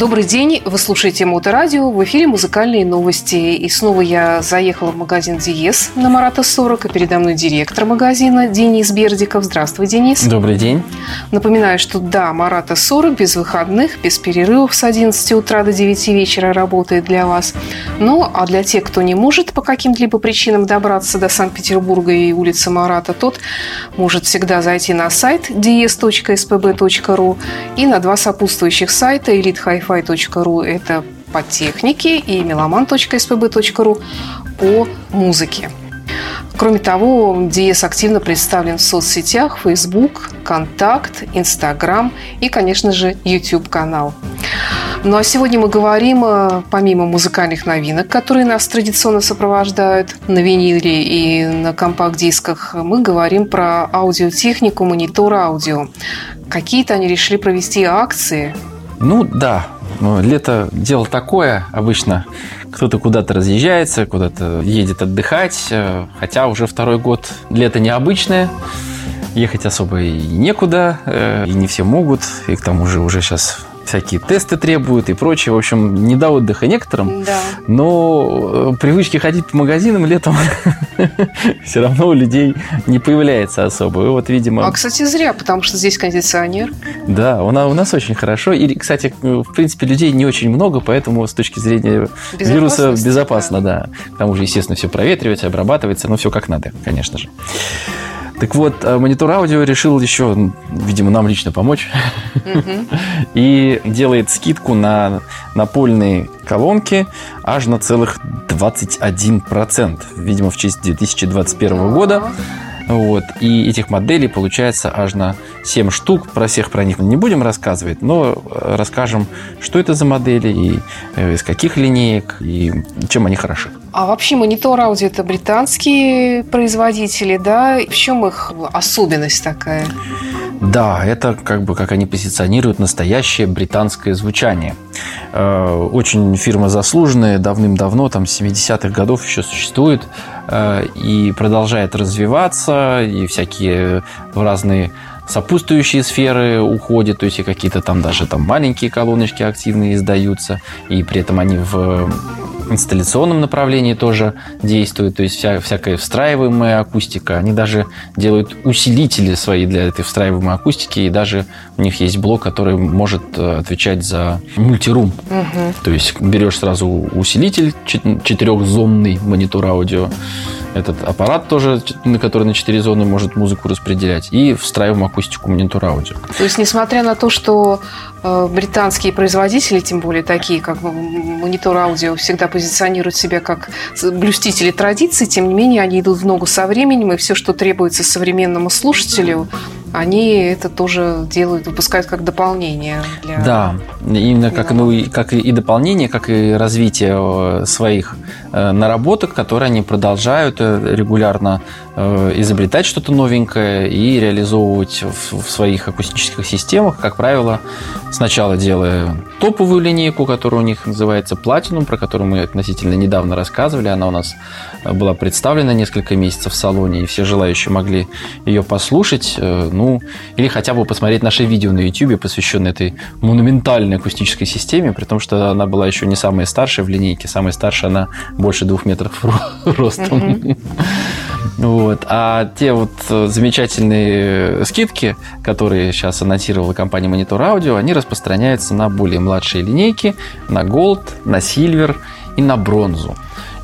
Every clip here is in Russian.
Добрый день, вы слушаете Моторадио, в эфире музыкальные новости. И снова я заехала в магазин Диес на Марата 40, и передо мной директор магазина Денис Бердиков. Здравствуй, Денис. Добрый день. Напоминаю, что да, Марата 40 без выходных, без перерывов с 11 утра до 9 вечера работает для вас. Ну, а для тех, кто не может по каким-либо причинам добраться до Санкт-Петербурга и улицы Марата, тот может всегда зайти на сайт dies.spb.ru и на два сопутствующих сайта Elite High sci-fi.ru – это по технике, и meloman.spb.ru по музыке. Кроме того, DS активно представлен в соцсетях Facebook, Контакт, Instagram и, конечно же, YouTube-канал. Ну а сегодня мы говорим, э, помимо музыкальных новинок, которые нас традиционно сопровождают на виниле и на компакт-дисках, мы говорим про аудиотехнику, монитор аудио. Какие-то они решили провести акции. Ну да, лето дело такое обычно. Кто-то куда-то разъезжается, куда-то едет отдыхать. Э, хотя уже второй год лето необычное. Ехать особо и некуда, э, и не все могут. И к тому же уже сейчас всякие тесты требуют и прочее. В общем, не до отдыха некоторым. Да. Но э, привычки ходить по магазинам летом все равно у людей не появляется особо. И вот, видимо... А, кстати, зря, потому что здесь кондиционер. Да, у нас, у нас очень хорошо. И, кстати, в принципе, людей не очень много, поэтому с точки зрения вируса безопасно, да. да. К тому же, естественно, все проветривается, обрабатывается, но все как надо, конечно же. Так вот, э, монитор аудио решил еще, видимо, нам лично помочь. И делает скидку на напольные колонки аж на целых 21%. Видимо, в честь 2021 года. Вот. И этих моделей получается аж на 7 штук. Про всех про них не будем рассказывать, но э, расскажем, что это за модели, и э, из каких линеек, и чем они хороши. А вообще монитор аудио это британские производители, да? В чем их особенность такая? Да, это как бы, как они позиционируют, настоящее британское звучание. Э, очень фирма заслуженная, давным-давно, там, с 70-х годов еще существует э, и продолжает развиваться, и всякие разные сопутствующие сферы уходят, то есть и какие-то там даже там маленькие колоночки активные издаются, и при этом они в инсталляционном направлении тоже действуют, то есть вся, всякая встраиваемая акустика. Они даже делают усилители свои для этой встраиваемой акустики, и даже у них есть блок, который может э, отвечать за мультирум. Угу. То есть берешь сразу усилитель четырехзонный монитор аудио, этот аппарат тоже, на который на 4 зоны может музыку распределять, и встраиваем акустику монитора аудио. То есть, несмотря на то, что э, британские производители, тем более такие, как монитор аудио, всегда позиционируют себя как блюстители традиций, тем не менее, они идут в ногу со временем, и все, что требуется современному слушателю, они это тоже делают, выпускают как дополнение. Для... Да, именно как, ну, как и дополнение, как и развитие э, своих наработок, которые они продолжают э, регулярно изобретать что-то новенькое и реализовывать в, своих акустических системах, как правило, сначала делая топовую линейку, которая у них называется Platinum, про которую мы относительно недавно рассказывали, она у нас была представлена несколько месяцев в салоне, и все желающие могли ее послушать ну, или хотя бы посмотреть наши видео на YouTube, посвященные этой монументальной акустической системе, при том, что она была еще не самая старшая в линейке, самая старшая она больше двух метров ростом. Вот. А те вот замечательные скидки, которые сейчас анонсировала компания Monitor Audio, они распространяются на более младшие линейки, на Gold, на Silver и на бронзу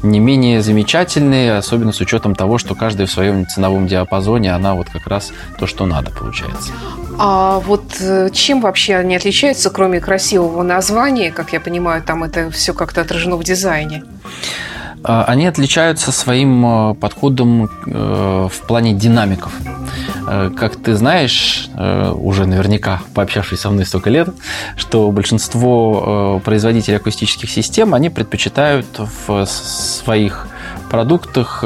не менее замечательные, особенно с учетом того, что каждая в своем ценовом диапазоне, она вот как раз то, что надо, получается. А вот э, чем вообще они отличаются, кроме красивого названия, как я понимаю, там это все как-то отражено в дизайне? А, они отличаются своим э, подходом э, в плане динамиков. Э, как ты знаешь, уже наверняка пообщавшись со мной столько лет, что большинство производителей акустических систем, они предпочитают в своих продуктах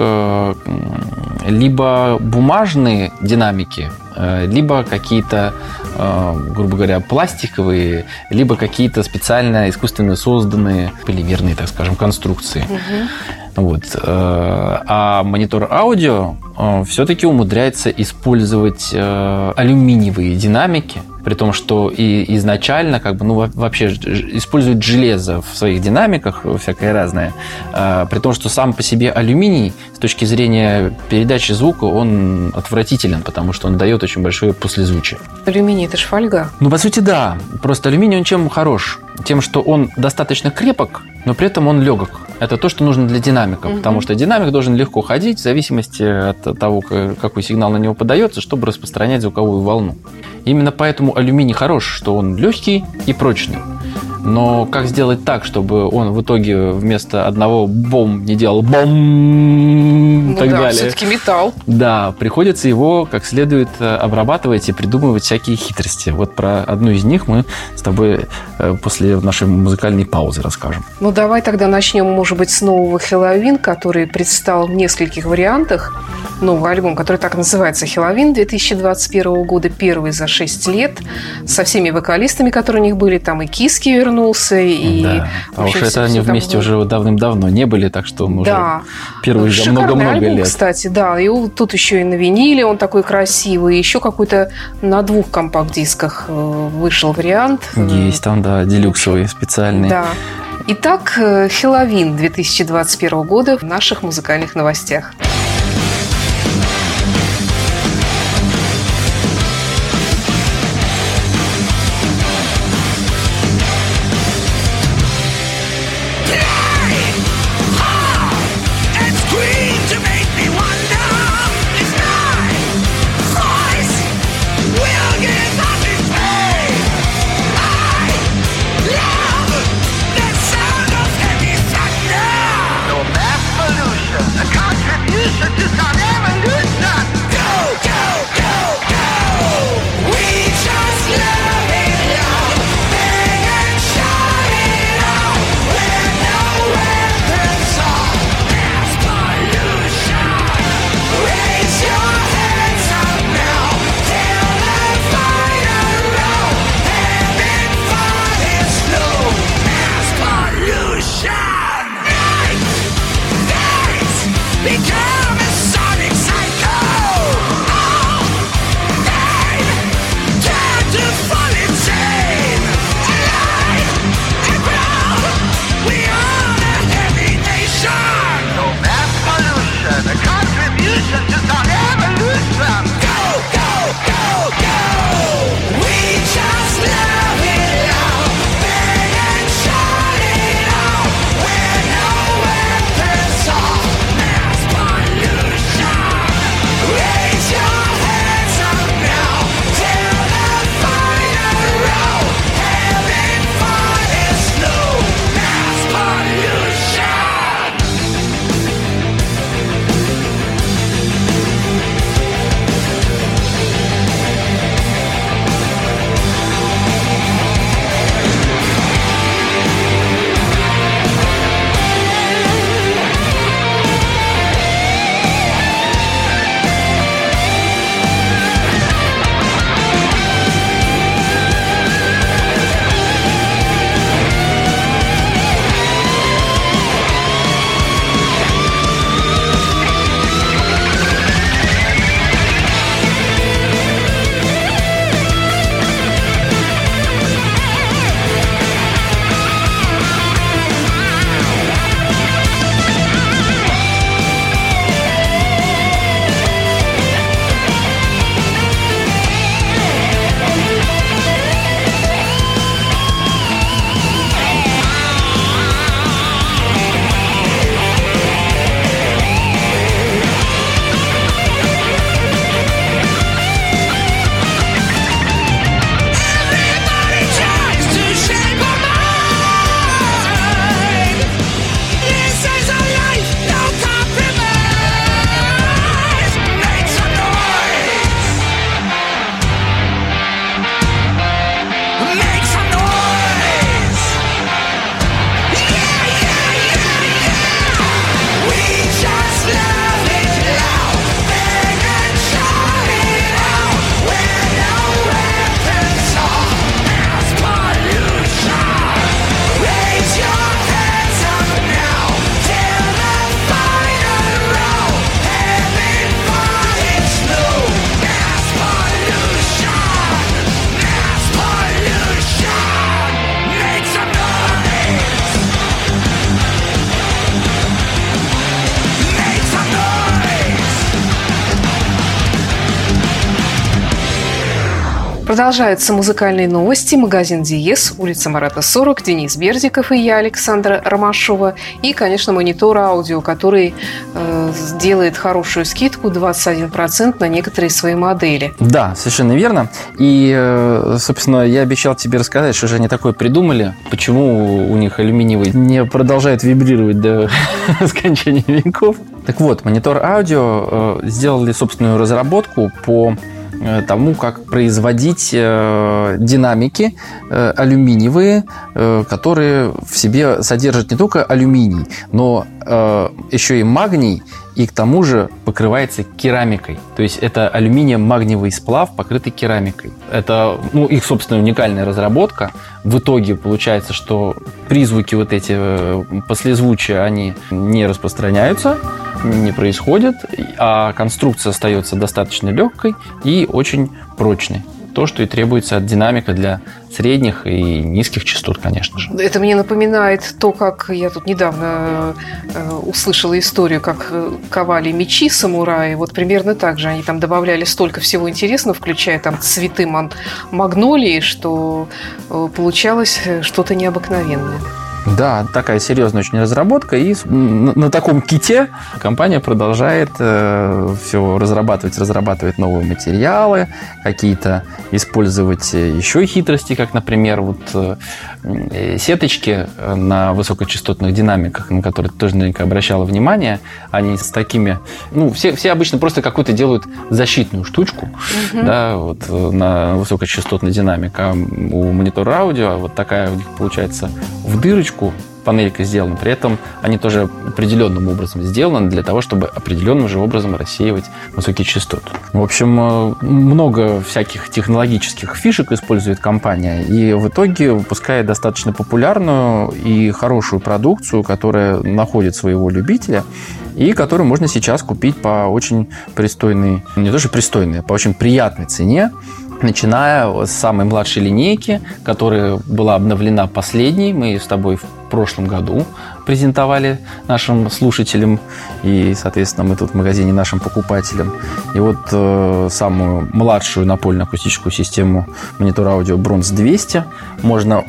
либо бумажные динамики, либо какие-то, грубо говоря, пластиковые, либо какие-то специально искусственно созданные полимерные, так скажем, конструкции. Угу. Вот. А монитор аудио, э, все-таки умудряется использовать э, алюминиевые динамики, при том, что и изначально как бы, ну, вообще использует железо в своих динамиках, всякое разное, э, при том, что сам по себе алюминий с точки зрения передачи звука, он отвратителен, потому что он дает очень большое послезвучие. Алюминий – это же фольга. Ну, по сути, да. Просто алюминий, он чем хорош? Тем, что он достаточно крепок, но при этом он легок. Это то, что нужно для динамика, угу. потому что динамик должен легко ходить в зависимости от того, какой сигнал на него подается, чтобы распространять звуковую волну. Именно поэтому алюминий хорош, что он легкий и прочный. Но как сделать так, чтобы он в итоге вместо одного бом не делал бом ну так да, далее? все-таки металл. Да, приходится его как следует э, обрабатывать и придумывать всякие хитрости. Вот про одну из них мы с тобой э, после нашей музыкальной паузы расскажем. Ну давай тогда начнем, может быть, с нового Хэллоуин, который представил в нескольких вариантах новый альбом, который так называется «Хеловин» 2021 года, первый за 6 лет, со всеми вокалистами, которые у них были. Там и Киски вернулся, и... Да, а уж это они вместе было. уже давным-давно не были, так что он да. уже первый за много-много лет. кстати, да. И тут еще и на виниле он такой красивый, еще какой-то на двух компакт-дисках э, вышел вариант. Есть там, да, делюксовый специальный. Да. Итак, Хеловин 2021 года в наших музыкальных новостях. Продолжаются музыкальные новости. Магазин Диес, улица Марата 40, Денис Бердиков и я, Александра Ромашова. И, конечно, монитор аудио, который э, делает хорошую скидку 21% на некоторые свои модели. Да, совершенно верно. И, э, собственно, я обещал тебе рассказать, что же они такое придумали, почему у них алюминиевый не продолжает вибрировать до скончания веков. Так вот, монитор аудио э, сделали собственную разработку по тому, как производить э, динамики э, алюминиевые, которые в себе содержат не только алюминий, но еще и магний, и к тому же покрывается керамикой. То есть это алюминием-магниевый сплав, покрытый керамикой. Это ну, их, собственно, уникальная разработка. В итоге получается, что призвуки вот эти послезвучия, они не распространяются, не происходит, а конструкция остается достаточно легкой и очень прочной. То, что и требуется от динамика для средних и низких частот, конечно же. Это мне напоминает то, как я тут недавно э, услышала историю, как э, ковали мечи самураи. Вот примерно так же. Они там добавляли столько всего интересного, включая там цветы магнолии, что э, получалось что-то необыкновенное. Да, такая серьезная очень разработка. И на, на таком ките компания продолжает э, все разрабатывать, разрабатывать новые материалы, какие-то использовать еще хитрости, как, например, вот э, сеточки на высокочастотных динамиках, на которые ты тоже наверняка обращала внимание. Они с такими... Ну, все, все обычно просто какую-то делают защитную штучку, угу. да, вот на высокочастотной динамике. А у монитора аудио вот такая у них получается в дырочку ручку панелька сделана, при этом они тоже определенным образом сделаны для того, чтобы определенным же образом рассеивать высокие частоты. В общем, э, много всяких технологических фишек использует компания, и в итоге выпускает достаточно популярную и хорошую продукцию, которая находит своего любителя, и которую можно сейчас купить по очень пристойной, не то что пристойной, а по очень приятной цене начиная с самой младшей линейки, которая была обновлена последней. Мы с тобой прошлом году презентовали нашим слушателям и, соответственно, мы тут в магазине нашим покупателям. И вот э, самую младшую напольно-акустическую систему монитора аудио Bronze 200 можно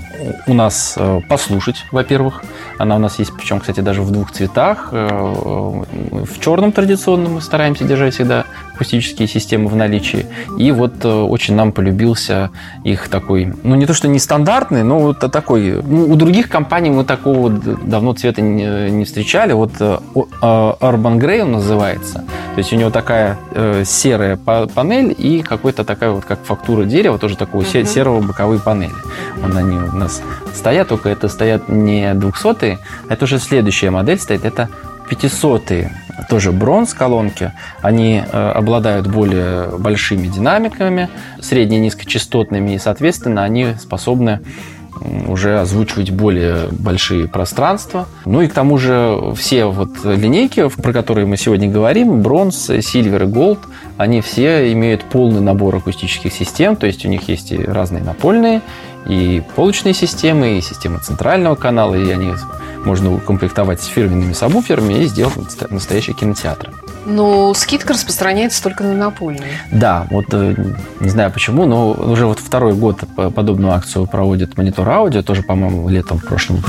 у нас э, послушать, во-первых. Она у нас есть, причем, кстати, даже в двух цветах. Э, в черном традиционном мы стараемся держать всегда акустические системы в наличии. И вот э, очень нам полюбился их такой, ну не то что нестандартный, но вот такой. Ну, у других компаний мы такого давно цвета не, не встречали. Вот э, Urban Grey он называется. То есть у него такая э, серая панель и какой-то такая вот как фактура дерева, тоже такого uh-huh. серого боковые панели. Вот они у нас стоят, только это стоят не 200 это уже следующая модель стоит, это 500-е, тоже бронз колонки, они э, обладают более большими динамиками, средне низкочастотными, и, соответственно, они способны уже озвучивать более большие пространства. Ну и к тому же все вот линейки, про которые мы сегодня говорим, бронз, сильвер и голд, они все имеют полный набор акустических систем, то есть у них есть и разные напольные, и полочные системы, и системы центрального канала, и они можно укомплектовать с фирменными сабвуферами и сделать настоящий кинотеатр. Но скидка распространяется только на напольные. Да, вот э, не знаю почему, но уже вот второй год подобную акцию проводит монитор аудио, тоже, по-моему, летом в прошлом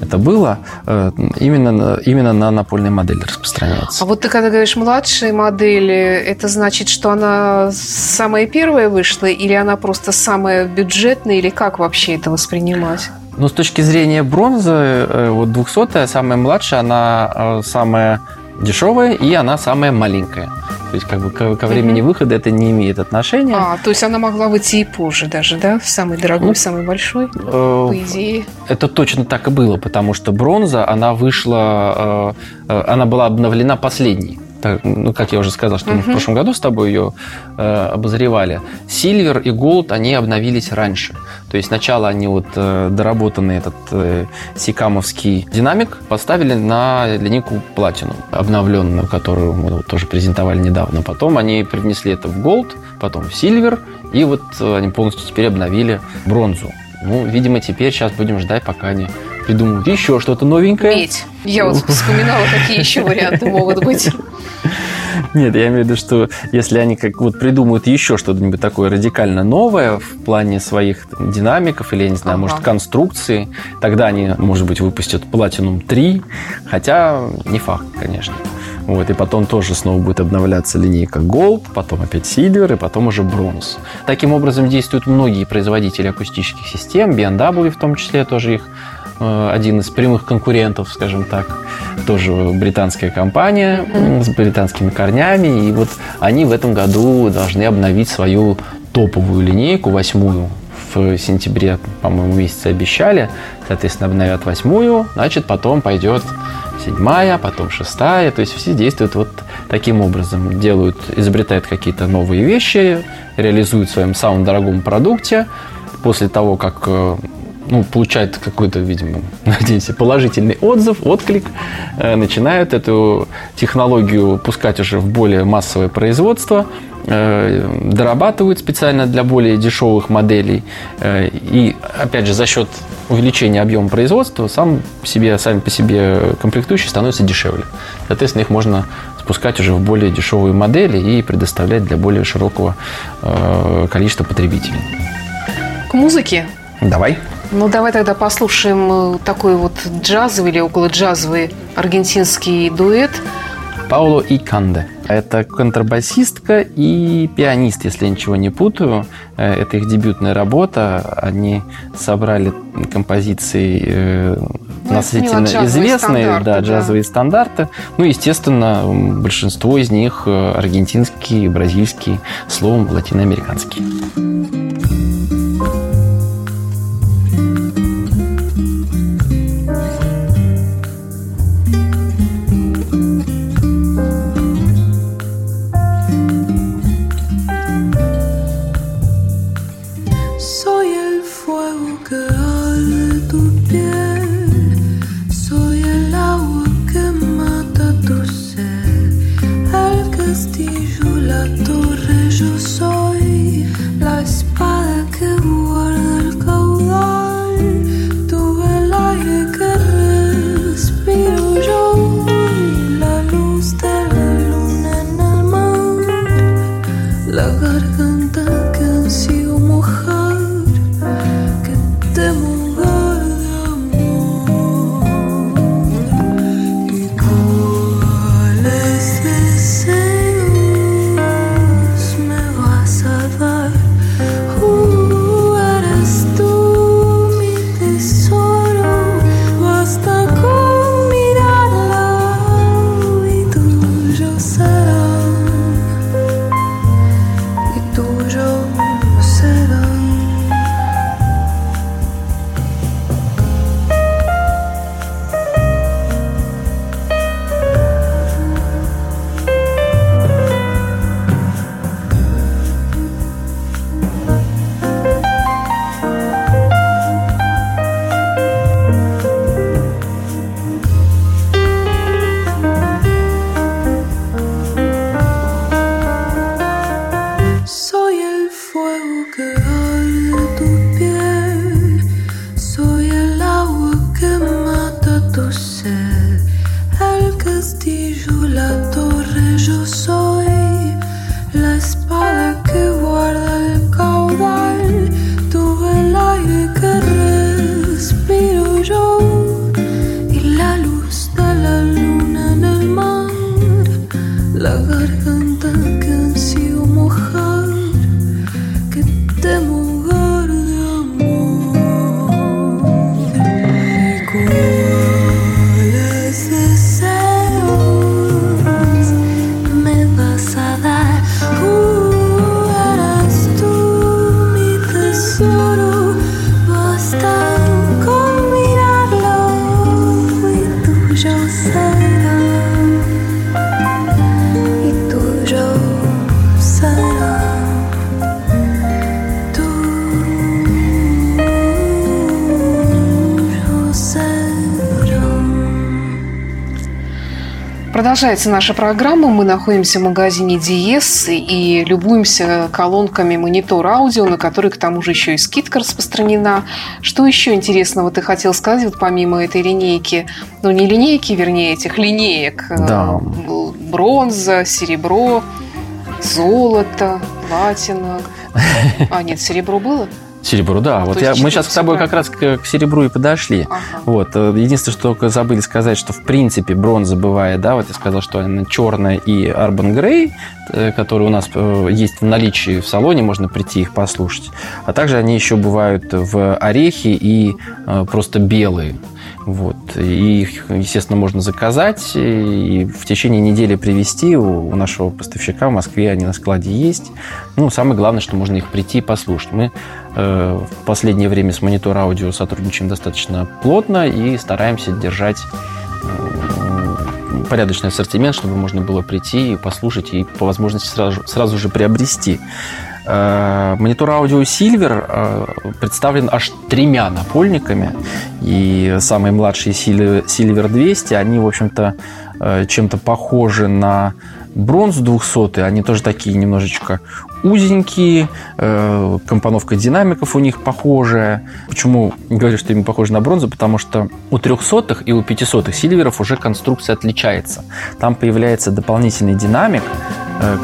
это было, э, именно, именно на напольные модели распространяется. А вот ты когда говоришь младшие модели, это значит, что она самая первая вышла, или она просто самая бюджетная, или как вообще это воспринимать? Ну, с точки зрения бронзы, э, вот 200 самая младшая, она э, самая дешевая и она самая маленькая. То есть как бы ко, ко времени угу. выхода это не имеет отношения. А, то есть она могла выйти и позже даже, да? Самый дорогой, ну, самый большой, э, по идее. Это точно так и было, потому что бронза, она вышла, э, э, она была обновлена последней ну, как я уже сказал, что мы в прошлом году с тобой ее э, обозревали. Silver и Gold, они обновились раньше. То есть сначала они вот э, доработанный этот э, C-CAM овский динамик поставили на линейку Platinum, обновленную, которую мы вот, тоже презентовали недавно. Потом они привнесли это в Gold, потом в Silver, и вот э, они полностью теперь обновили бронзу. Ну, видимо, теперь сейчас будем ждать, пока они придумают еще что-то новенькое. Медь. Я вот вспоминала, какие еще варианты могут быть. Нет, я имею в виду, что если они как вот придумают еще что-нибудь такое радикально новое в плане своих динамиков или, я не знаю, ага. может, конструкции, тогда они, может быть, выпустят Platinum 3, хотя не факт, конечно. Вот, и потом тоже снова будет обновляться линейка Gold, потом опять Silver, и потом уже Bronze. Таким образом действуют многие производители акустических систем, BMW в том числе тоже их один из прямых конкурентов, скажем так, тоже британская компания mm-hmm. с британскими корнями, и вот они в этом году должны обновить свою топовую линейку, восьмую, в сентябре, по-моему, месяце обещали, соответственно, обновят восьмую, значит, потом пойдет седьмая, потом шестая. То есть все действуют вот таким образом. Делают, изобретают какие-то новые вещи, реализуют в своем самом дорогом продукте. После того, как э, ну, получают какой-то, видимо, надеемся, положительный отзыв, отклик, э, начинают эту технологию пускать уже в более массовое производство, э, дорабатывают специально для более дешевых моделей. И, опять же, за счет увеличение объема производства, сам себе, сами по себе комплектующие становятся дешевле. Соответственно, их можно спускать уже в более дешевые модели и предоставлять для более широкого э, количества потребителей. К музыке? Давай. Ну, давай тогда послушаем э, такой вот джазовый или около джазовый аргентинский дуэт Пауло и Канде. Это контрабасистка и пианист, если я ничего не путаю. Э, это их дебютная работа. Они собрали композиции э, ну, относительно известные, да, джазовые да. стандарты. Ну, естественно, большинство из них аргентинские, бразильские, словом, латиноамериканские. Продолжается наша программа. Мы находимся в магазине Диес и любуемся колонками монитор аудио, на который к тому же еще и скидка распространена. Что еще интересного ты хотел сказать, вот помимо этой линейки? Ну, не линейки, вернее, этих линеек. Да. бронза, серебро, золото, платина. А, нет, серебро было? Серебро, да. Ну, вот я, мы сейчас с тобой как раз к, к серебру и подошли. Ага. Вот. э, Единственное, что только забыли сказать, что в принципе бронза бывает, да, вот я сказал, что она черная и Арбан Грей, э, которые у нас э, есть в наличии в салоне, можно прийти их послушать. А также они еще бывают в орехи и просто белые. Вот. И их, естественно, можно заказать и в течение недели привезти. У, нашего поставщика в Москве они на складе есть. Ну, самое главное, что можно их прийти и послушать. Мы э, в последнее время с Монитор Аудио сотрудничаем достаточно плотно и стараемся держать э, порядочный ассортимент, чтобы можно было прийти и послушать и по возможности сразу, сразу же приобрести. Э, Монитор аудио Silver э, представлен аж тремя напольниками. И самые младшие Sil- Silver 200, они, в общем-то, э, чем-то похожи на бронзу 200. Они тоже такие немножечко узенькие, компоновка динамиков у них похожая. Почему говорю, что им похоже на бронзу? Потому что у 300 и у 500 сильверов уже конструкция отличается. Там появляется дополнительный динамик,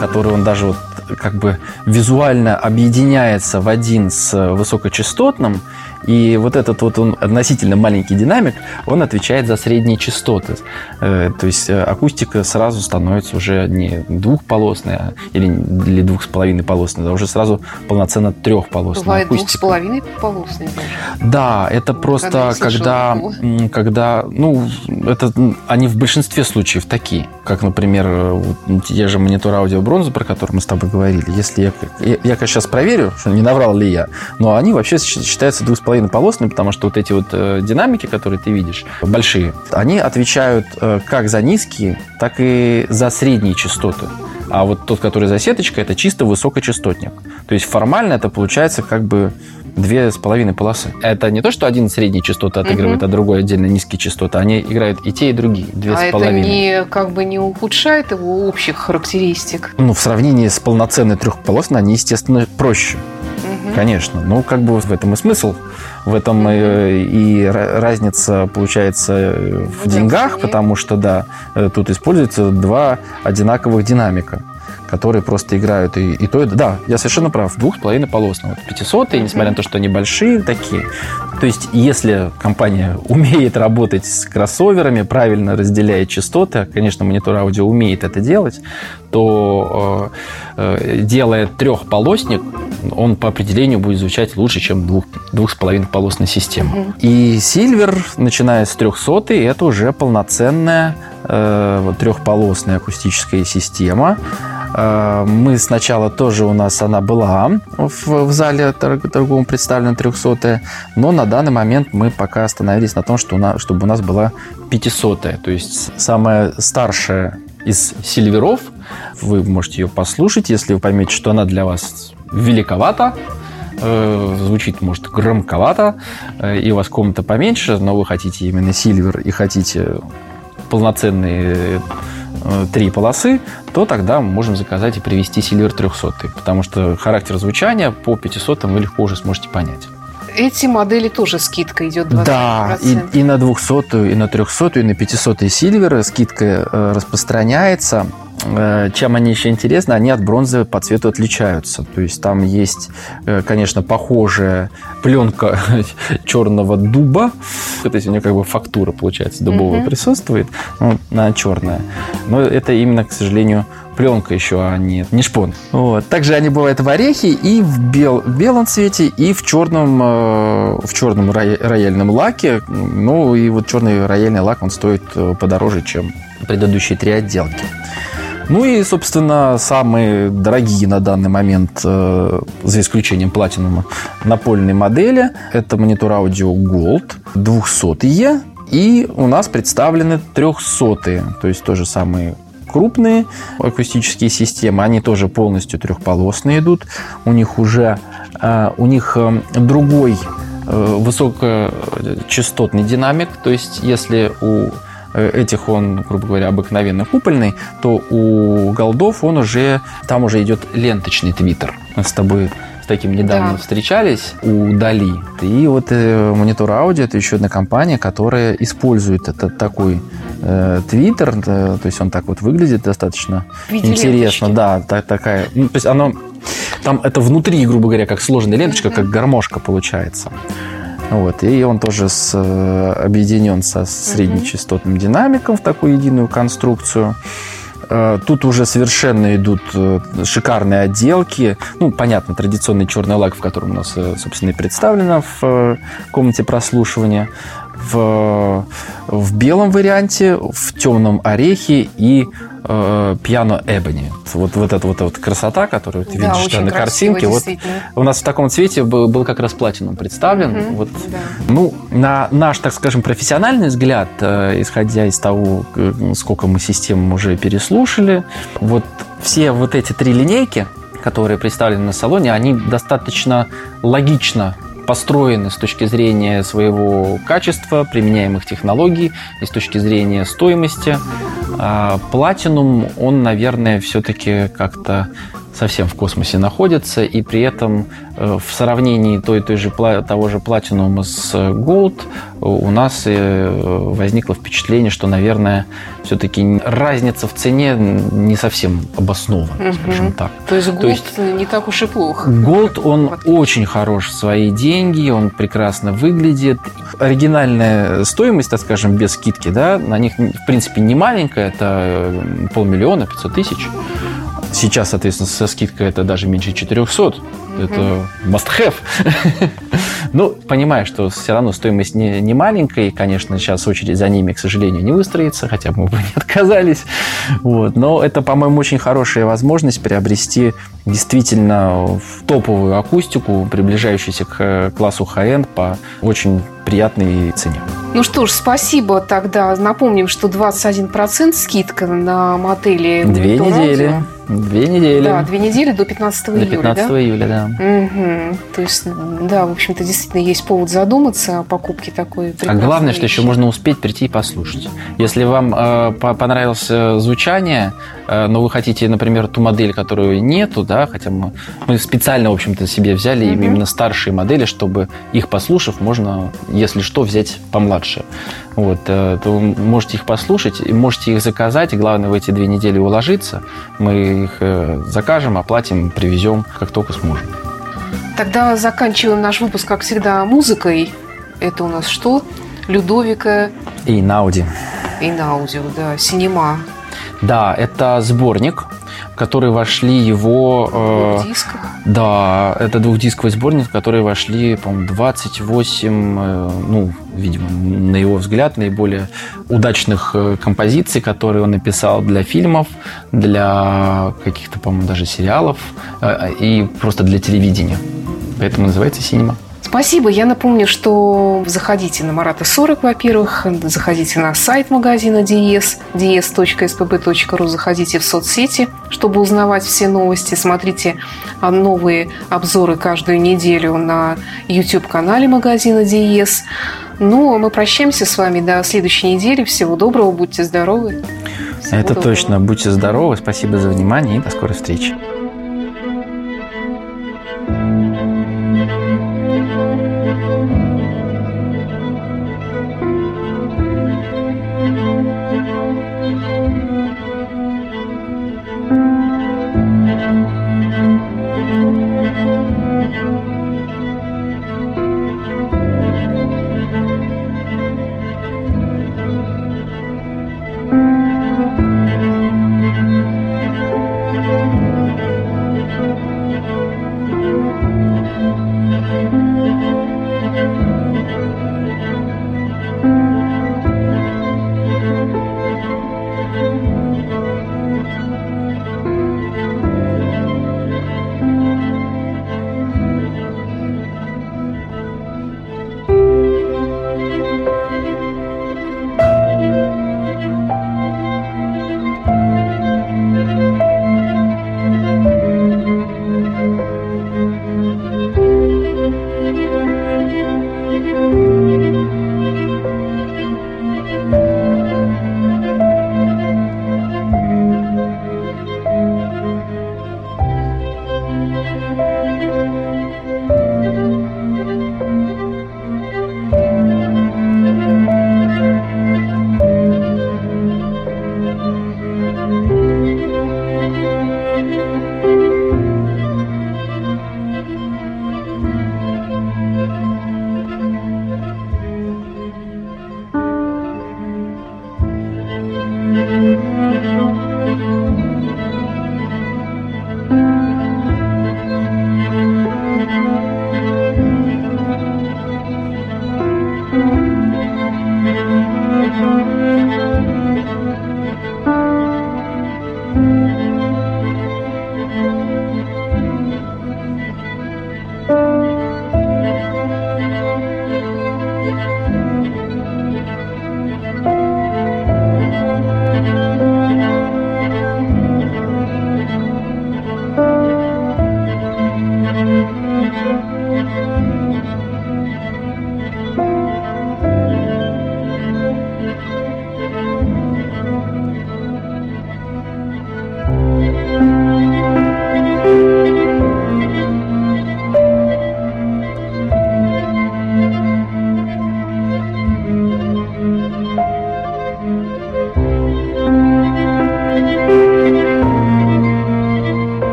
который он даже вот как бы визуально объединяется в один с высокочастотным, и вот этот вот он относительно маленький динамик, он отвечает за средние частоты. Э, То есть э, акустика сразу становится уже не двухполосной а- или, или двух с половиной полосной, а уже сразу полноценно трехполосная Бывает двух с акустика. половиной полосный даже. Да, это Никогда просто когда, м, когда, ну, это они в большинстве случаев такие, как, например, э, те же монитор аудио бронза, про который мы с тобой говорили. Если я, я, я, конечно, сейчас проверю, не наврал ли я, но они вообще считаются двух с половиной полосными, потому что вот эти вот э, динамики, которые ты видишь, большие, они отвечают э, как за низкие, так и за средние частоты. А вот тот, который за сеточкой, это чисто высокочастотник. То есть формально это получается как бы две с половиной полосы. Это не то, что один средние частоты отыгрывает, Мгм. а другой отдельно низкие частоты. Они играют и те, и другие. Две а с это половиной. не как бы не ухудшает его общих характеристик. Ну, в сравнении с полноценной трехполосной, они, естественно, проще. Конечно. Ну, как бы в этом и смысл. В этом э, и ра- разница получается э, в деньгах, потому что, да, э, тут используются два одинаковых динамика которые просто играют и, и то, и да, я совершенно прав, двух с половиной полосного. Вот 500 несмотря на то, что они большие такие. То есть, если компания умеет работать с кроссоверами, правильно разделяет частоты, а, конечно, монитор аудио умеет это делать, то э, э, делая трехполосник, он по определению будет звучать лучше, чем двух, двух с половиной полосной системы. Мгм. И Silver, начиная с 300, это уже полноценная э, трехполосная акустическая система. Э, Мы сначала тоже у нас она была в, в зале торг- торговом представлена 300 но на данный момент мы пока остановились на том, что у нас, чтобы у нас была 500 то есть самая старшая из сильверов. Вы можете ее послушать, если вы поймете, что она для вас великовата, э, звучит, может, громковато, э, и у вас комната поменьше, но вы хотите именно сильвер и хотите полноценные три полосы, то тогда мы можем заказать и привезти Silver 300, потому что характер звучания по 500 вы легко уже сможете понять. Эти модели тоже скидка идет 20%. Да, и, и на 200, и на 300, и на 500 Silver скидка э, распространяется. Э, Чем они еще интересны? Они от бронзы по цвету отличаются. То есть там есть, э, конечно, похожая пленка черного дуба. То есть у нее как бы фактура, получается, дубовая Мгм. присутствует, но она черная. Но это именно, к сожалению, пленка еще, а не, не шпон. Вот. Также они бывают в орехе и в, бел, в белом цвете, и в черном, э, в черном роя- рояльном лаке. Ну, и вот черный рояльный лак, он стоит подороже, чем предыдущие три отделки. Ну и, собственно, самые дорогие на данный момент, э, за исключением платинума, напольные модели, это монитор аудио Gold 200 и у нас представлены 300 то есть тоже самые крупные акустические системы, они тоже полностью трехполосные идут. У них уже э, у них э, другой э, высокочастотный динамик, то есть если у этих он, грубо говоря, обыкновенно купольный, то у голдов он уже, там уже идет ленточный твиттер. Мы с тобой с таким недавно Да. встречались у Дали. И вот э, монитор аудио это еще одна компания, которая использует этот такой Твиттер, то есть он так вот выглядит достаточно интересно, да, так, такая, ну, то есть оно там это внутри, грубо говоря, как сложная ленточка, как гармошка получается. Вот, и он тоже с, объединен со среднечастотным динамиком в такую единую конструкцию. Э, тут уже совершенно идут э, шикарные отделки. Ну, понятно, традиционный черный лак, в котором у нас, э, собственно, и представлено в комнате прослушивания. В, в белом варианте, в темном орехе и э, пьяно эбони. Вот, вот эта вот, вот красота, которую ты да, видишь на картинке. Вот у нас в таком цвете был, был как раз платином представлен. Угу, вот, да. Ну, на наш, так скажем, профессиональный взгляд, э, исходя из того, сколько мы систем уже переслушали, вот все вот эти три линейки, которые представлены на салоне, они достаточно логично построены с точки зрения своего качества, применяемых технологий и с точки зрения стоимости. А Platinum, он, наверное, все-таки как-то совсем в космосе находится, и при этом э, в сравнении той, той же, того же Platinum с Gold у нас э, возникло впечатление, что, наверное, все-таки разница в цене не совсем обоснована, угу. скажем так. То есть Gold То есть, не так уж и плохо. Gold, он очень хорош в свои деньги, он прекрасно выглядит. Оригинальная стоимость, так скажем, без скидки, да, на них, в принципе, не маленькая, это э, полмиллиона, 500 тысяч. Сейчас, соответственно, со скидкой это даже меньше 400. Mm-hmm. Это must have. ну, понимаю, что все равно стоимость не, не маленькая, и, конечно, сейчас очередь за ними, к сожалению, не выстроится, хотя мы бы не отказались. Вот. Но это, по-моему, очень хорошая возможность приобрести действительно топовую акустику, приближающуюся к классу high-end по очень приятной цене. Ну что ж, спасибо тогда. Напомним, что 21% скидка на модели Две недели. Радио. Две недели. Да, две недели до 15 до июля, 15 да? июля, да. Угу. То есть, да, в общем-то, действительно есть повод задуматься о покупке такой А главное, вещи. что еще можно успеть прийти и послушать. Если вам э, понравилось звучание, э, но вы хотите, например, ту модель, которую нету, да, хотя мы, мы специально, в общем-то, себе взяли угу. именно старшие модели, чтобы их послушав, можно, если что, взять помладше. Вот, э, то вы можете их послушать, можете их заказать, и главное в эти две недели уложиться. Мы их э, закажем, оплатим, привезем, как только сможем. Тогда заканчиваем наш выпуск, как всегда, музыкой. Это у нас что? Людовика. И Науди. И Наудио, да. Синема. Да, это сборник в который вошли его... Э, дисках? Да, это двухдисковый сборник, в который вошли, по-моему, 28, э, ну, видимо, на его взгляд, наиболее удачных э, композиций, которые он написал для фильмов, для каких-то, по-моему, даже сериалов э, и просто для телевидения. Поэтому называется «Синема». Спасибо. Я напомню, что заходите на Марата 40, во-первых, заходите на сайт магазина DS, ds.spb.ru, заходите в соцсети, чтобы узнавать все новости. Смотрите а, новые обзоры каждую неделю на YouTube-канале магазина DS. Ну, а мы прощаемся с вами до следующей недели. Всего доброго, будьте здоровы. Всего Это доброго. точно. Будьте здоровы. Спасибо за внимание и до скорой встречи.